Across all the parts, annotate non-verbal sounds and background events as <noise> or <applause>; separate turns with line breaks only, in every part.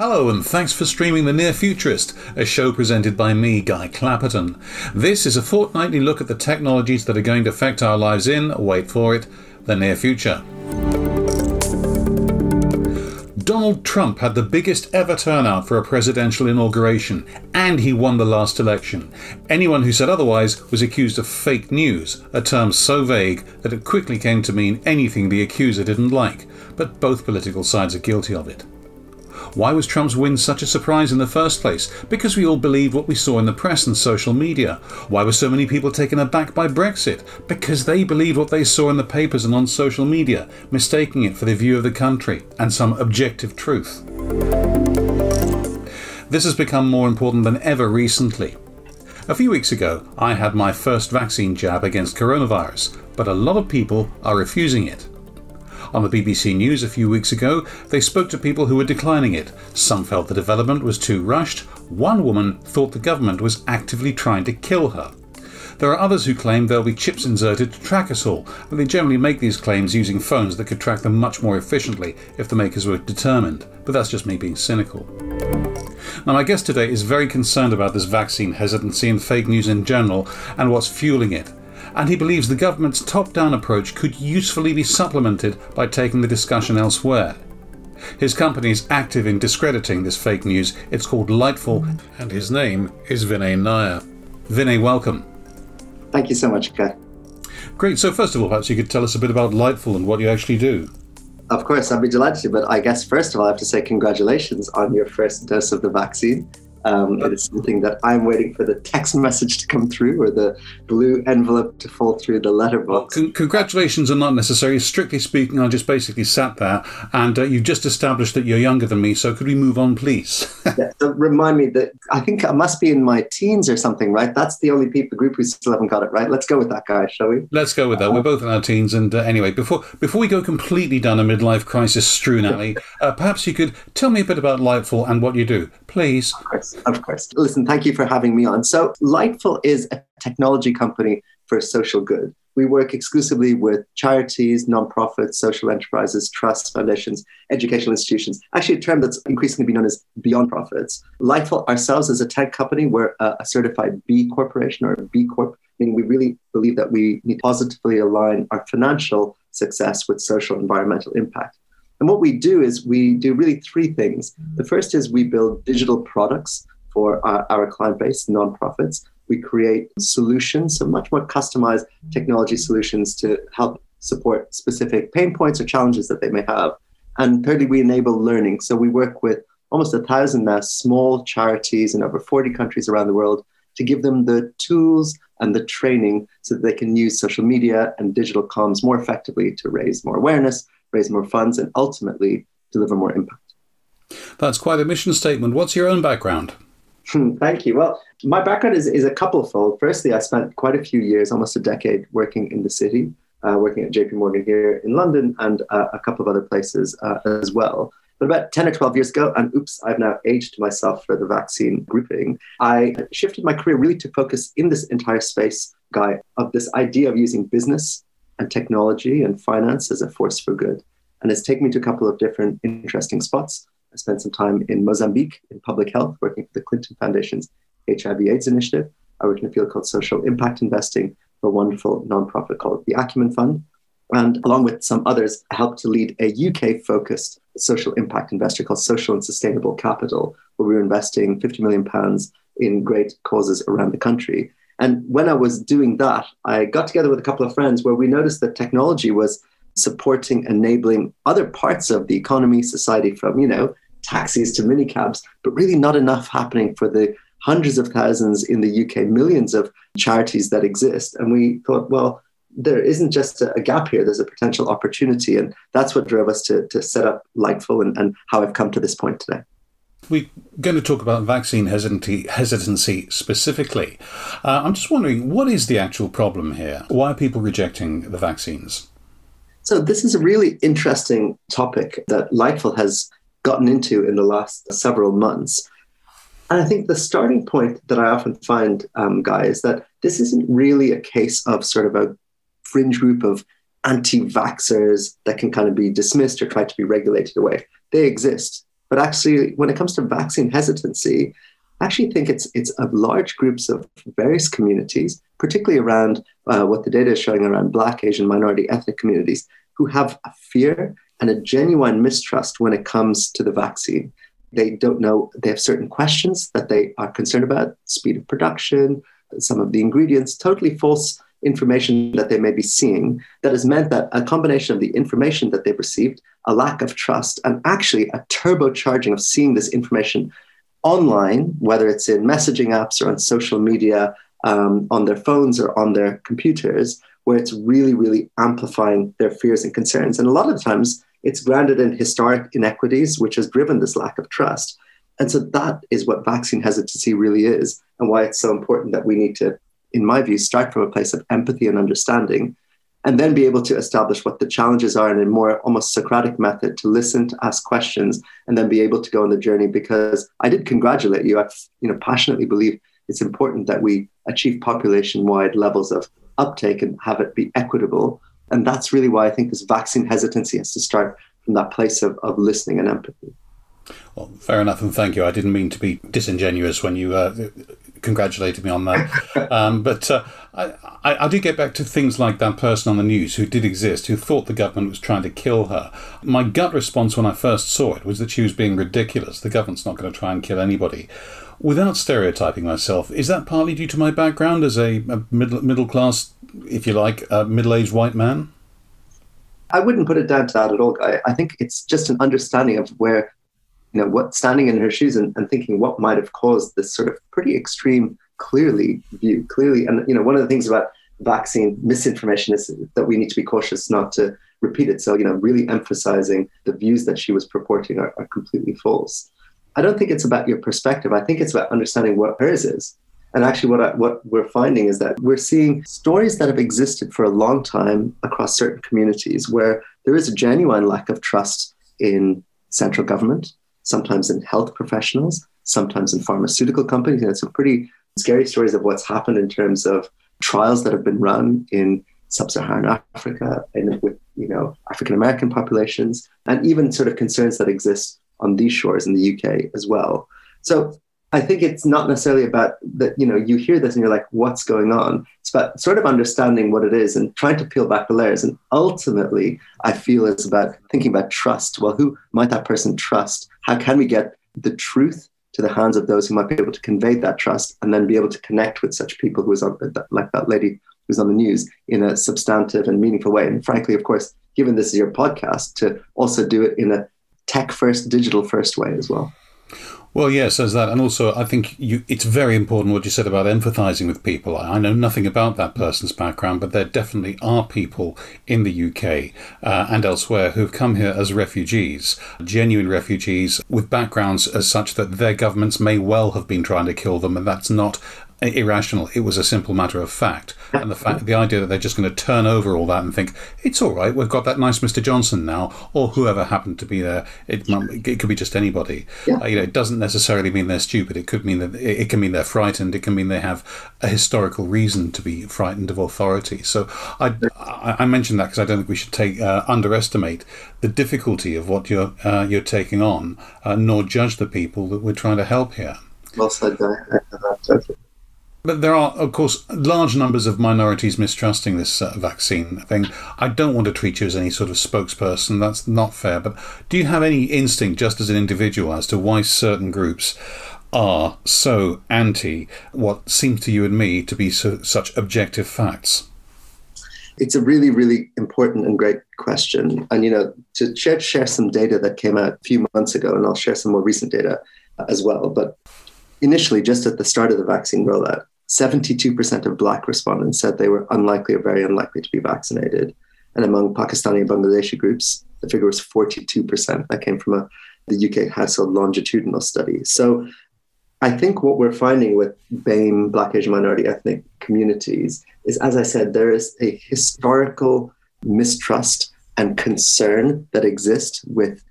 Hello, and thanks for streaming The Near Futurist, a show presented by me, Guy Clapperton. This is a fortnightly look at the technologies that are going to affect our lives in, wait for it, the near future. Donald Trump had the biggest ever turnout for a presidential inauguration, and he won the last election. Anyone who said otherwise was accused of fake news, a term so vague that it quickly came to mean anything the accuser didn't like, but both political sides are guilty of it. Why was Trump's win such a surprise in the first place? Because we all believed what we saw in the press and social media. Why were so many people taken aback by Brexit? Because they believed what they saw in the papers and on social media, mistaking it for the view of the country and some objective truth. This has become more important than ever recently. A few weeks ago, I had my first vaccine jab against coronavirus, but a lot of people are refusing it. On the BBC News a few weeks ago, they spoke to people who were declining it. Some felt the development was too rushed. One woman thought the government was actively trying to kill her. There are others who claim there'll be chips inserted to track us all, but they generally make these claims using phones that could track them much more efficiently if the makers were determined. But that's just me being cynical. Now, my guest today is very concerned about this vaccine hesitancy and fake news in general and what's fueling it and he believes the government's top down approach could usefully be supplemented by taking the discussion elsewhere. His company is active in discrediting this fake news. It's called Lightful, and his name is Vinay Nair. Vinay, welcome.
Thank you so much, Guy.
Great. So, first of all, perhaps you could tell us a bit about Lightful and what you actually do.
Of course, I'd be delighted to, but I guess first of all, I have to say congratulations on your first dose of the vaccine. Um, it is something that I'm waiting for the text message to come through or the blue envelope to fall through the letterbox. Well,
con- congratulations are not necessary. Strictly speaking, I just basically sat there and uh, you've just established that you're younger than me. So could we move on, please? <laughs>
yeah, so remind me that I think I must be in my teens or something, right? That's the only people group who still haven't got it right. Let's go with that, guy, shall we?
Let's go with that. We're both in our teens. And uh, anyway, before before we go completely down a midlife crisis strewn alley, <laughs> uh, perhaps you could tell me a bit about Lightful and what you do, please.
Of course, of course listen, thank you for having me on. So, Lightful is a technology company for social good. We work exclusively with charities, nonprofits, social enterprises, trusts, foundations, educational institutions. Actually, a term that's increasingly been known as beyond profits. Lightful ourselves as a tech company, we're a certified B corporation or B Corp, meaning we really believe that we need positively align our financial success with social environmental impact. And what we do is we do really three things. The first is we build digital products for our, our client base, nonprofits. We create solutions, so much more customized technology solutions to help support specific pain points or challenges that they may have. And thirdly, we enable learning. So we work with almost a thousand now small charities in over 40 countries around the world to give them the tools and the training so that they can use social media and digital comms more effectively to raise more awareness, raise more funds, and ultimately deliver more impact.
That's quite a mission statement. What's your own background?
Hmm, thank you. Well, my background is, is a couplefold. Firstly, I spent quite a few years, almost a decade, working in the city, uh, working at JP Morgan here in London and uh, a couple of other places uh, as well. But about 10 or 12 years ago, and oops, I've now aged myself for the vaccine grouping, I shifted my career really to focus in this entire space, Guy, of this idea of using business and technology and finance as a force for good. And it's taken me to a couple of different interesting spots. I spent some time in Mozambique in public health, working for the Clinton Foundation's HIV/AIDS initiative. I worked in a field called social impact investing for a wonderful nonprofit called the Acumen Fund. And along with some others, I helped to lead a UK focused social impact investor called Social and Sustainable Capital, where we were investing 50 million pounds in great causes around the country. And when I was doing that, I got together with a couple of friends where we noticed that technology was supporting, enabling other parts of the economy, society, from, you know, taxis to minicabs, but really not enough happening for the hundreds of thousands in the UK, millions of charities that exist. And we thought, well, there isn't just a, gap here, there's a potential opportunity. And that's what drove us to, to set up Lightful and, and how I've come to this point today.
We're going to talk about vaccine hesitancy, hesitancy specifically. Uh, I'm just wondering, what is the actual problem here? Why are people rejecting the vaccines?
So, this is a really interesting topic that Lightful has gotten into in the last several months. And I think the starting point that I often find, um, Guy, is that this isn't really a case of sort of a fringe group of anti vaxxers that can kind of be dismissed or tried to be regulated away. They exist. But actually, when it comes to vaccine hesitancy, I actually think it's it's of large groups of various communities, particularly around uh, what the data is showing around Black, Asian, minority, ethnic communities, who have a fear and a genuine mistrust when it comes to the vaccine. They don't know, they have certain questions that they are concerned about speed of production, some of the ingredients, totally false information that they may be seeing that has meant that a combination of the information that they've received, a lack of trust, and actually a turbocharging of seeing this information online, whether it's in messaging apps or on social media, um, on their phones or on their computers, where it's really, really amplifying their fears and concerns. And a lot of times it's grounded in historic inequities, which has driven this lack of trust. And so that is what vaccine hesitancy really is, and why it's so important that we need to in my view, start from a place of empathy and understanding, and then be able to establish what the challenges are in a more almost Socratic method to listen, to ask questions, and then be able to go on the journey. Because I did congratulate you. I, you know, passionately believe it's important that we achieve population-wide levels of uptake and have it be equitable. And that's really why I think this vaccine hesitancy has to start from that place of, of listening and empathy.
Well, fair enough, and thank you. I didn't mean to be disingenuous when you uh, congratulated me on that. <laughs> um, but uh, I, I, I do get back to things like that person on the news who did exist, who thought the government was trying to kill her. My gut response when I first saw it was that she was being ridiculous. The government's not going to try and kill anybody. Without stereotyping myself, is that partly due to my background as a, a middle, middle class, if you like, middle aged white man?
I wouldn't put it down to that at all, Guy. I think it's just an understanding of where know, what standing in her shoes and, and thinking what might have caused this sort of pretty extreme, clearly view, clearly. And, you know, one of the things about vaccine misinformation is that we need to be cautious not to repeat it. So, you know, really emphasizing the views that she was purporting are, are completely false. I don't think it's about your perspective. I think it's about understanding what hers is. And actually, what I, what we're finding is that we're seeing stories that have existed for a long time across certain communities where there is a genuine lack of trust in central government, sometimes in health professionals, sometimes in pharmaceutical companies. And some pretty scary stories of what's happened in terms of trials that have been run in sub-Saharan Africa and with you know African American populations, and even sort of concerns that exist on these shores in the UK as well. So I think it's not necessarily about that, you know, you hear this and you're like, what's going on? It's about sort of understanding what it is and trying to peel back the layers. And ultimately, I feel it's about thinking about trust. Well, who might that person trust? How can we get the truth to the hands of those who might be able to convey that trust and then be able to connect with such people who is on, like that lady who's on the news in a substantive and meaningful way. And frankly, of course, given this is your podcast, to also do it in a tech first, digital first way as well.
Well, yes, there's that, and also I think you, it's very important what you said about empathizing with people. I, know nothing about that person's background, but there definitely are people in the UK uh, and elsewhere who've come here as refugees, genuine refugees with backgrounds as such that their governments may well have been trying to kill them, and that's not irrational. It was a simple matter of fact, and the fact, the idea that they're just going to turn over all that and think it's all right. We've got that nice Mr. Johnson now, or whoever happened to be there. It, it could be just anybody. Yeah. Uh, you know, it doesn't necessarily mean they're stupid. It could mean that it, can mean they're frightened. It can mean they have a historical reason to be frightened of authority. So I, I mentioned that because I don't think we should take uh, underestimate the difficulty of what you're uh, you're taking on, uh, nor judge the people that we're trying to help here.
Well said, Guy.
But there are, of course, large numbers of minorities mistrusting this uh, vaccine thing. I don't want to treat you as any sort of spokesperson. That's not fair. But do you have any instinct, just as an individual, as to why certain groups are so anti what seems to you and me to be so, such objective facts?
It's a really, really important and great question. And, you know, to share, share some data that came out a few months ago, and I'll share some more recent data as well. But initially, just at the start of the vaccine rollout, 72% of Black respondents said they were unlikely or very unlikely to be vaccinated. And among Pakistani and Bangladeshi groups, the figure was 42%. That came from a, the UK household longitudinal study. So I think what we're finding with BAME, Black Asian minority ethnic communities, is as I said, there is a historical mistrust and concern that exists with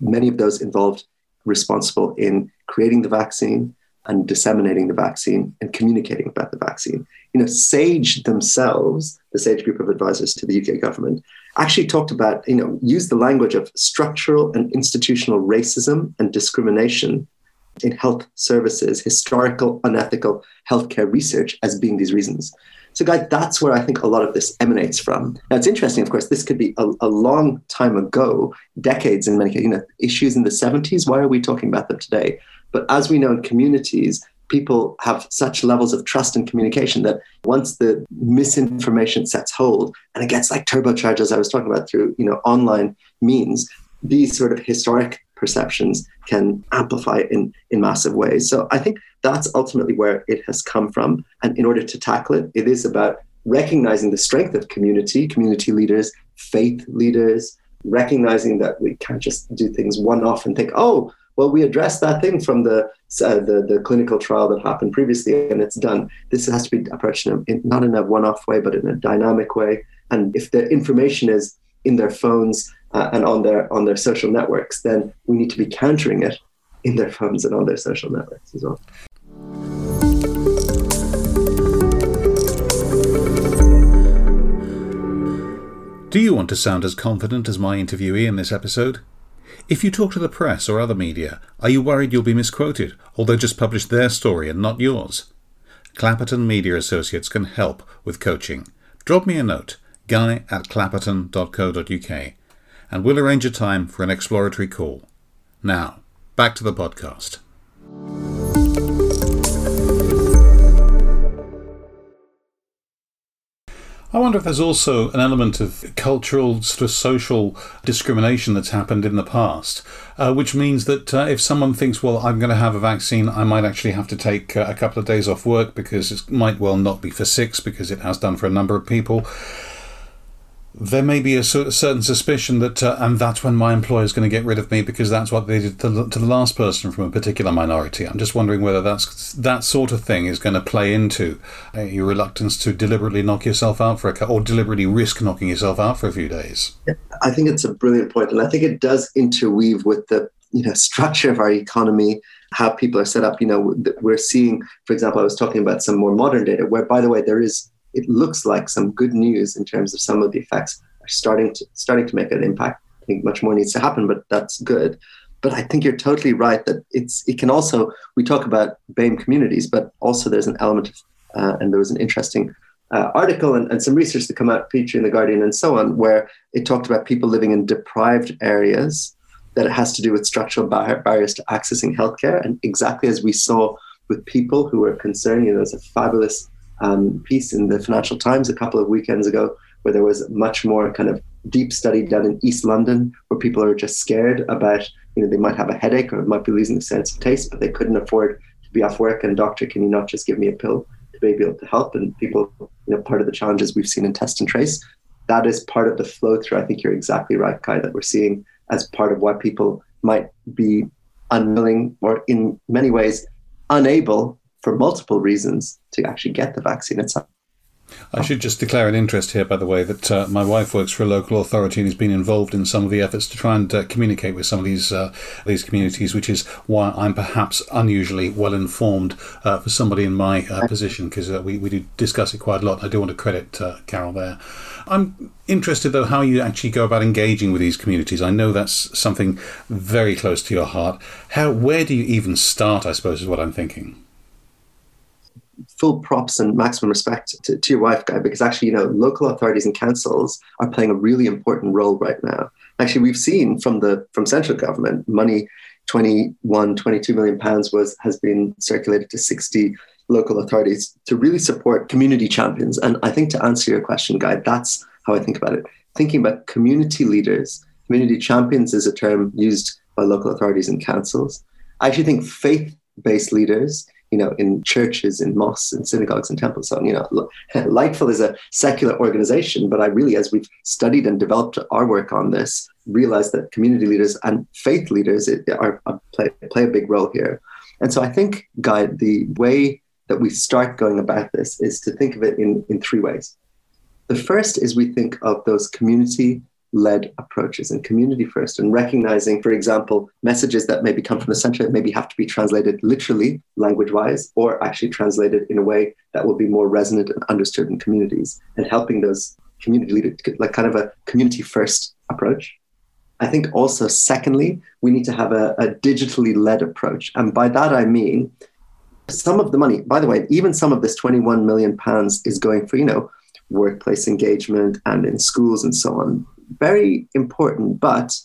many of those involved responsible in creating the vaccine, and disseminating the vaccine and communicating about the vaccine. You know, SAGE themselves, the SAGE group of advisors to the UK government, actually talked about, you know, used the language of structural and institutional racism and discrimination in health services, historical, unethical healthcare research as being these reasons. So, guys, that's where I think a lot of this emanates from. Now, it's interesting, of course, this could be a, a long time ago, decades in many cases, you know, issues in the 70s. Why are we talking about them today? But as we know in communities, people have such levels of trust and communication that once the misinformation sets hold and it gets like turbocharged, as I was talking about through, you know, online means, these sort of historic perceptions can amplify in, in massive ways. So I think that's ultimately where it has come from. And in order to tackle it, it is about recognizing the strength of community, community leaders, faith leaders, recognizing that we can't just do things one off and think, oh, well, we addressed that thing from the, uh, the, the clinical trial that happened previously, and it's done. This has to be approached in, in not in a one-off way, but in a dynamic way. And if the information is in their phones uh, and on their on their social networks, then we need to be countering it in their phones and on their social networks as well.
Do you want to sound as confident as my interviewee in this episode? If you talk to the press or other media, are you worried you'll be misquoted, or they'll just publish their story and not yours? Clapperton Media Associates can help with coaching. Drop me a note, guy at clapperton.co.uk, and we'll arrange a time for an exploratory call. Now, back to the podcast. I wonder if there's also an element of cultural, sort of social discrimination that's happened in the past, uh, which means that uh, if someone thinks, well, I'm going to have a vaccine, I might actually have to take uh, a couple of days off work because it might well not be for six, because it has done for a number of people there may be a certain suspicion that, uh, and that's when my employer is going to get rid of me because that's what they did to the, last person from a particular minority. I'm just wondering whether that's that sort of thing is going to play into uh, your reluctance to deliberately knock yourself out for a or deliberately risk knocking yourself out for a few days.
I think it's a brilliant point, and I think it does interweave with the you know structure of our economy how people are set up you know we're seeing for example i was talking about some more modern data where by the way there is it looks like some good news in terms of some of the effects are starting to starting to make an impact. I think much more needs to happen, but that's good. But I think you're totally right that it's it can also we talk about BAME communities, but also there's an element of uh, and there was an interesting uh, article and, and some research to come out featuring the Guardian and so on, where it talked about people living in deprived areas that it has to do with structural bar- barriers to accessing healthcare. And exactly as we saw with people who were concerned, you know, there's a fabulous um, piece in the Financial Times a couple of weekends ago where there was much more kind of deep study done in East London where people are just scared about, you know, they might have a headache or might be losing the sense of taste, but they couldn't afford to be off work. And doctor, can you not just give me a pill to be able to help? And people, you know, part of the challenges we've seen in test and trace, that is part of the flow through. I think you're exactly right, Guy, that we're seeing as part of why people might be unwilling or in many ways unable for multiple reasons to actually get the vaccine itself.
I should just declare an interest here, by the way, that uh, my wife works for a local authority and has been involved in some of the efforts to try and uh, communicate with some of these uh, these communities, which is why I'm perhaps unusually well informed uh, for somebody in my uh, position, because uh, we, we do discuss it quite a lot. I do want to credit Carol there. I'm interested, though, how you actually go about engaging with these communities. I know that's something very close to your heart. How, where do you even start? I suppose is what I'm thinking
full props and maximum respect to, to your wife, Guy, because actually, you know, local authorities and councils are playing a really important role right now. Actually, we've seen from the from central government money 21 22 million pounds was has been circulated to 60 local authorities to really support community champions. And i think to answer your question guy that's how i think about it. Thinking about community leaders community champions is a term used by local authorities and councils. I actually think faith based leaders you know, in churches, in mosques, in synagogues, and temples. So, you know, <laughs> Lightful is a secular organization, but I really, as we've studied and developed our work on this, realized that community leaders and faith leaders are, are play, play a big role here. And so I think, Guy, the way that we start going about this is to think of it in, in three ways. The first is we think of those community led approaches and community first and recognizing for example messages that maybe come from the center maybe have to be translated literally language wise or actually translated in a way that will be more resonant and understood in communities and helping those community leaders like kind of a community first approach. I think also, secondly, we need to have a, a digitally led approach. And by that, I mean some of the money, by the way, even some of this 21 million pounds is going for, you know, workplace engagement and in schools and so on. Very important, but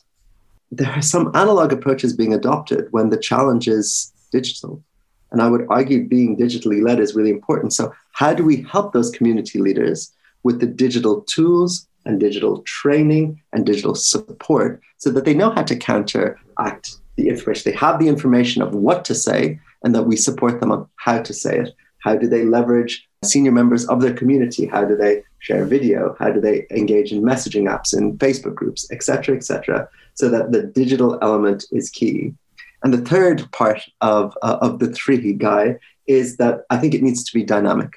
there are some analog approaches being adopted when the challenge is digital. And I would argue being digitally led is really important. So, how do we help those community leaders with the digital tools and digital training and digital support so that they know how to counteract the information? They have the information of what to say and that we support them on how to say it. How do they leverage senior members of their community? How do they share video? How do they engage in messaging apps in Facebook groups, etc., etc., so that the digital element is key. And the third part of, uh, of the three guy is that I think it needs to be dynamic.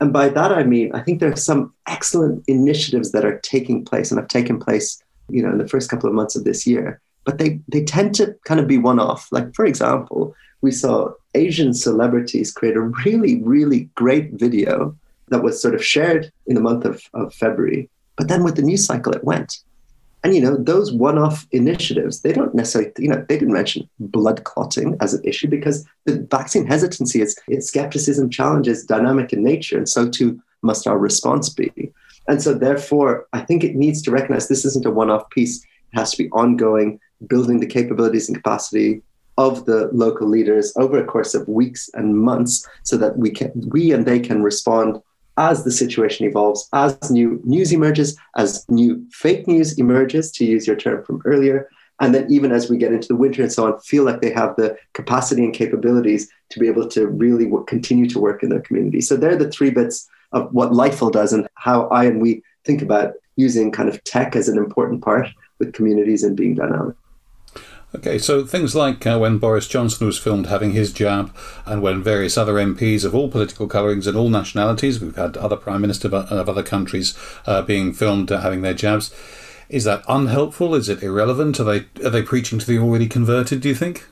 And by that I mean I think there are some excellent initiatives that are taking place and have taken place, you know, in the first couple of months of this year. But they they tend to kind of be one-off. Like for example, we saw Asian celebrities create a really, really great video that was sort of shared in the month of, of February. But then with the news cycle, it went. And you know, those one-off initiatives, they don't necessarily, you know, they didn't mention blood clotting as an issue because the vaccine hesitancy is its skepticism challenges dynamic in nature, and so too must our response be. And so therefore, I think it needs to recognize this isn't a one-off piece. It has to be ongoing, building the capabilities and capacity of the local leaders over a course of weeks and months so that we can we and they can respond as the situation evolves, as new news emerges, as new fake news emerges, to use your term from earlier, and then even as we get into the winter and so on, feel like they have the capacity and capabilities to be able to really w- continue to work in their community. So they're the three bits of what Lightful does and how I and we think about using kind of tech as an important part with communities and being dynamic.
Okay, so things like uh, when Boris Johnson was filmed having his jab, and when various other MPs of all political colourings and all nationalities, we've had other prime ministers of other countries uh, being filmed uh, having their jabs. Is that unhelpful? Is it irrelevant? Are they are they preaching to the already converted? Do you think?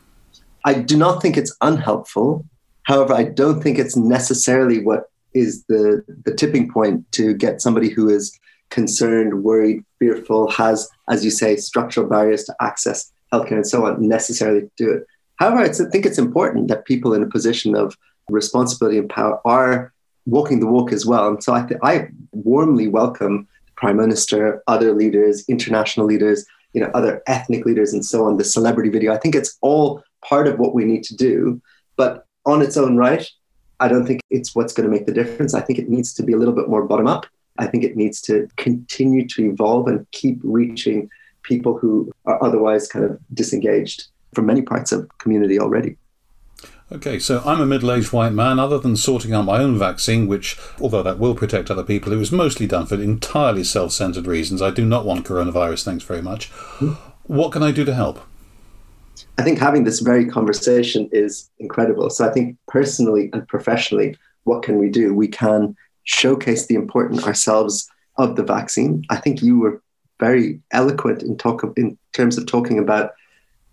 I do not think it's unhelpful. However, I don't think it's necessarily what is the the tipping point to get somebody who is concerned, worried, fearful, has, as you say, structural barriers to access healthcare and so on necessarily do it. However, I think it's important that people in a position of responsibility and power are walking the walk as well. And so I, th- I warmly welcome the Prime Minister, other leaders, international leaders, you know, other ethnic leaders, and so on. The celebrity video. I think it's all part of what we need to do. But on its own right, I don't think it's what's going to make the difference. I think it needs to be a little bit more bottom up. I think it needs to continue to evolve and keep reaching people who are otherwise kind of disengaged from many parts of community already.
Okay, so I'm a middle aged white man. Other than sorting out my own vaccine, which, although that will protect other people, it was mostly done for entirely self centered reasons. I do not want coronavirus, thanks very much. Mm-hmm. What can I do to help?
I think having this very conversation is incredible. So I think personally and professionally, what can we do? We can showcase the importance ourselves of the vaccine. I think you were very eloquent in talk of, in terms of talking about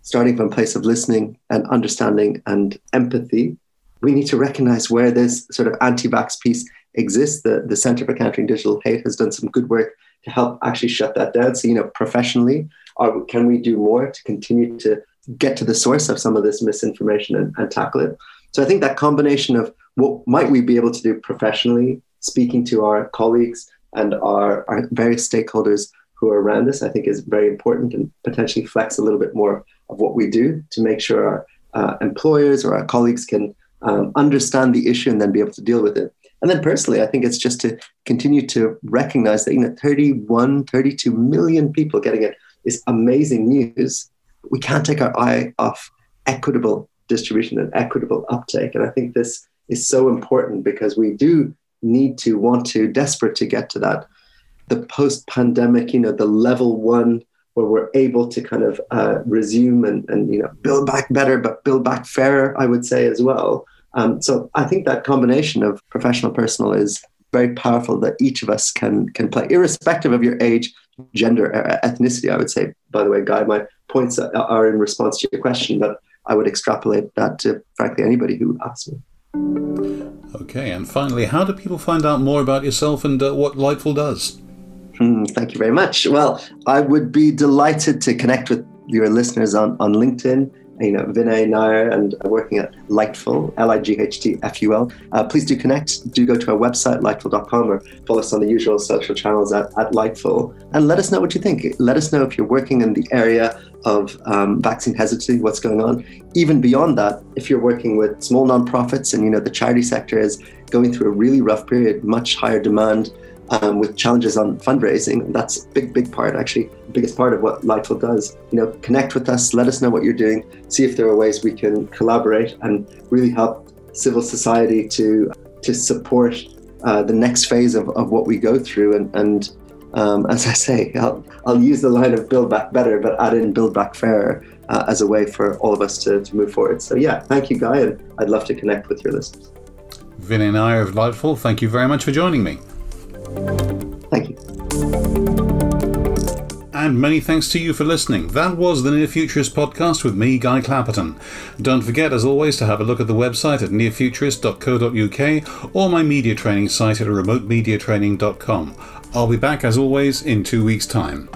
starting from a place of listening and understanding and empathy. We need to recognize where this sort of anti-vax piece exists. The, the Center for Countering Digital Hate has done some good work to help actually shut that down. So, you know, professionally, are, can we do more to continue to get to the source of some of this misinformation and, and tackle it? So I think that combination of what might we be able to do professionally, speaking to our colleagues and our, our various stakeholders who are around us, I think is very important and potentially flex a little bit more of what we do to make sure our uh, employers or our colleagues can um, understand the issue and then be able to deal with it. And then personally, I think it's just to continue to recognize that, you know, 31, 32 million people getting it is amazing news. We can't take our eye off equitable distribution and equitable uptake. And I think this is so important because we do need to want to, desperate to get to that the post pandemic, you know, the level one where we're able to kind of uh, resume and, and, you know, build back better, but build back fairer, I would say as well. Um, so I think that combination of professional, personal is very powerful that each of us can can play, irrespective of your age, gender, ethnicity. I would say, by the way, Guy, my points are in response to your question, but I would extrapolate that to frankly anybody who asks me.
Okay, and finally, how do people find out more about yourself and uh, what Lightful does?
Mm, thank you very much. Well, I would be delighted to connect with your listeners on, on LinkedIn you know, Vinay Nair and working at Lightful, L-I-G-H-T-F-U-L. Uh, please do connect. Do go to our website, lightful.com, or follow us on the usual social channels at, at Lightful. And let us know what you think. Let us know if you're working in the area of um, vaccine hesitancy, what's going on. Even beyond that, if you're working with small nonprofits and, you know, the charity sector is going through a really rough period, much higher demand um, with challenges on fundraising. That's a big, big part, actually, biggest part of what Lightful does. You know, connect with us, let us know what you're doing, see if there are ways we can collaborate and really help civil society to to support uh, the next phase of, of what we go through. And, and um, as I say, I'll, I'll use the line of build back better, but add in build back fairer uh, as a way for all of us to, to move forward. So yeah, thank you, Guy, and I'd love to connect with your listeners.
Vinay Nair of Lightful, thank you very much for joining me.
Thank you.
And many thanks to you for listening. That was the Near Futurist podcast with me, Guy Clapperton. Don't forget, as always, to have a look at the website at nearfuturist.co.uk or my media training site at remotemediatraining.com. I'll be back, as always, in two weeks' time.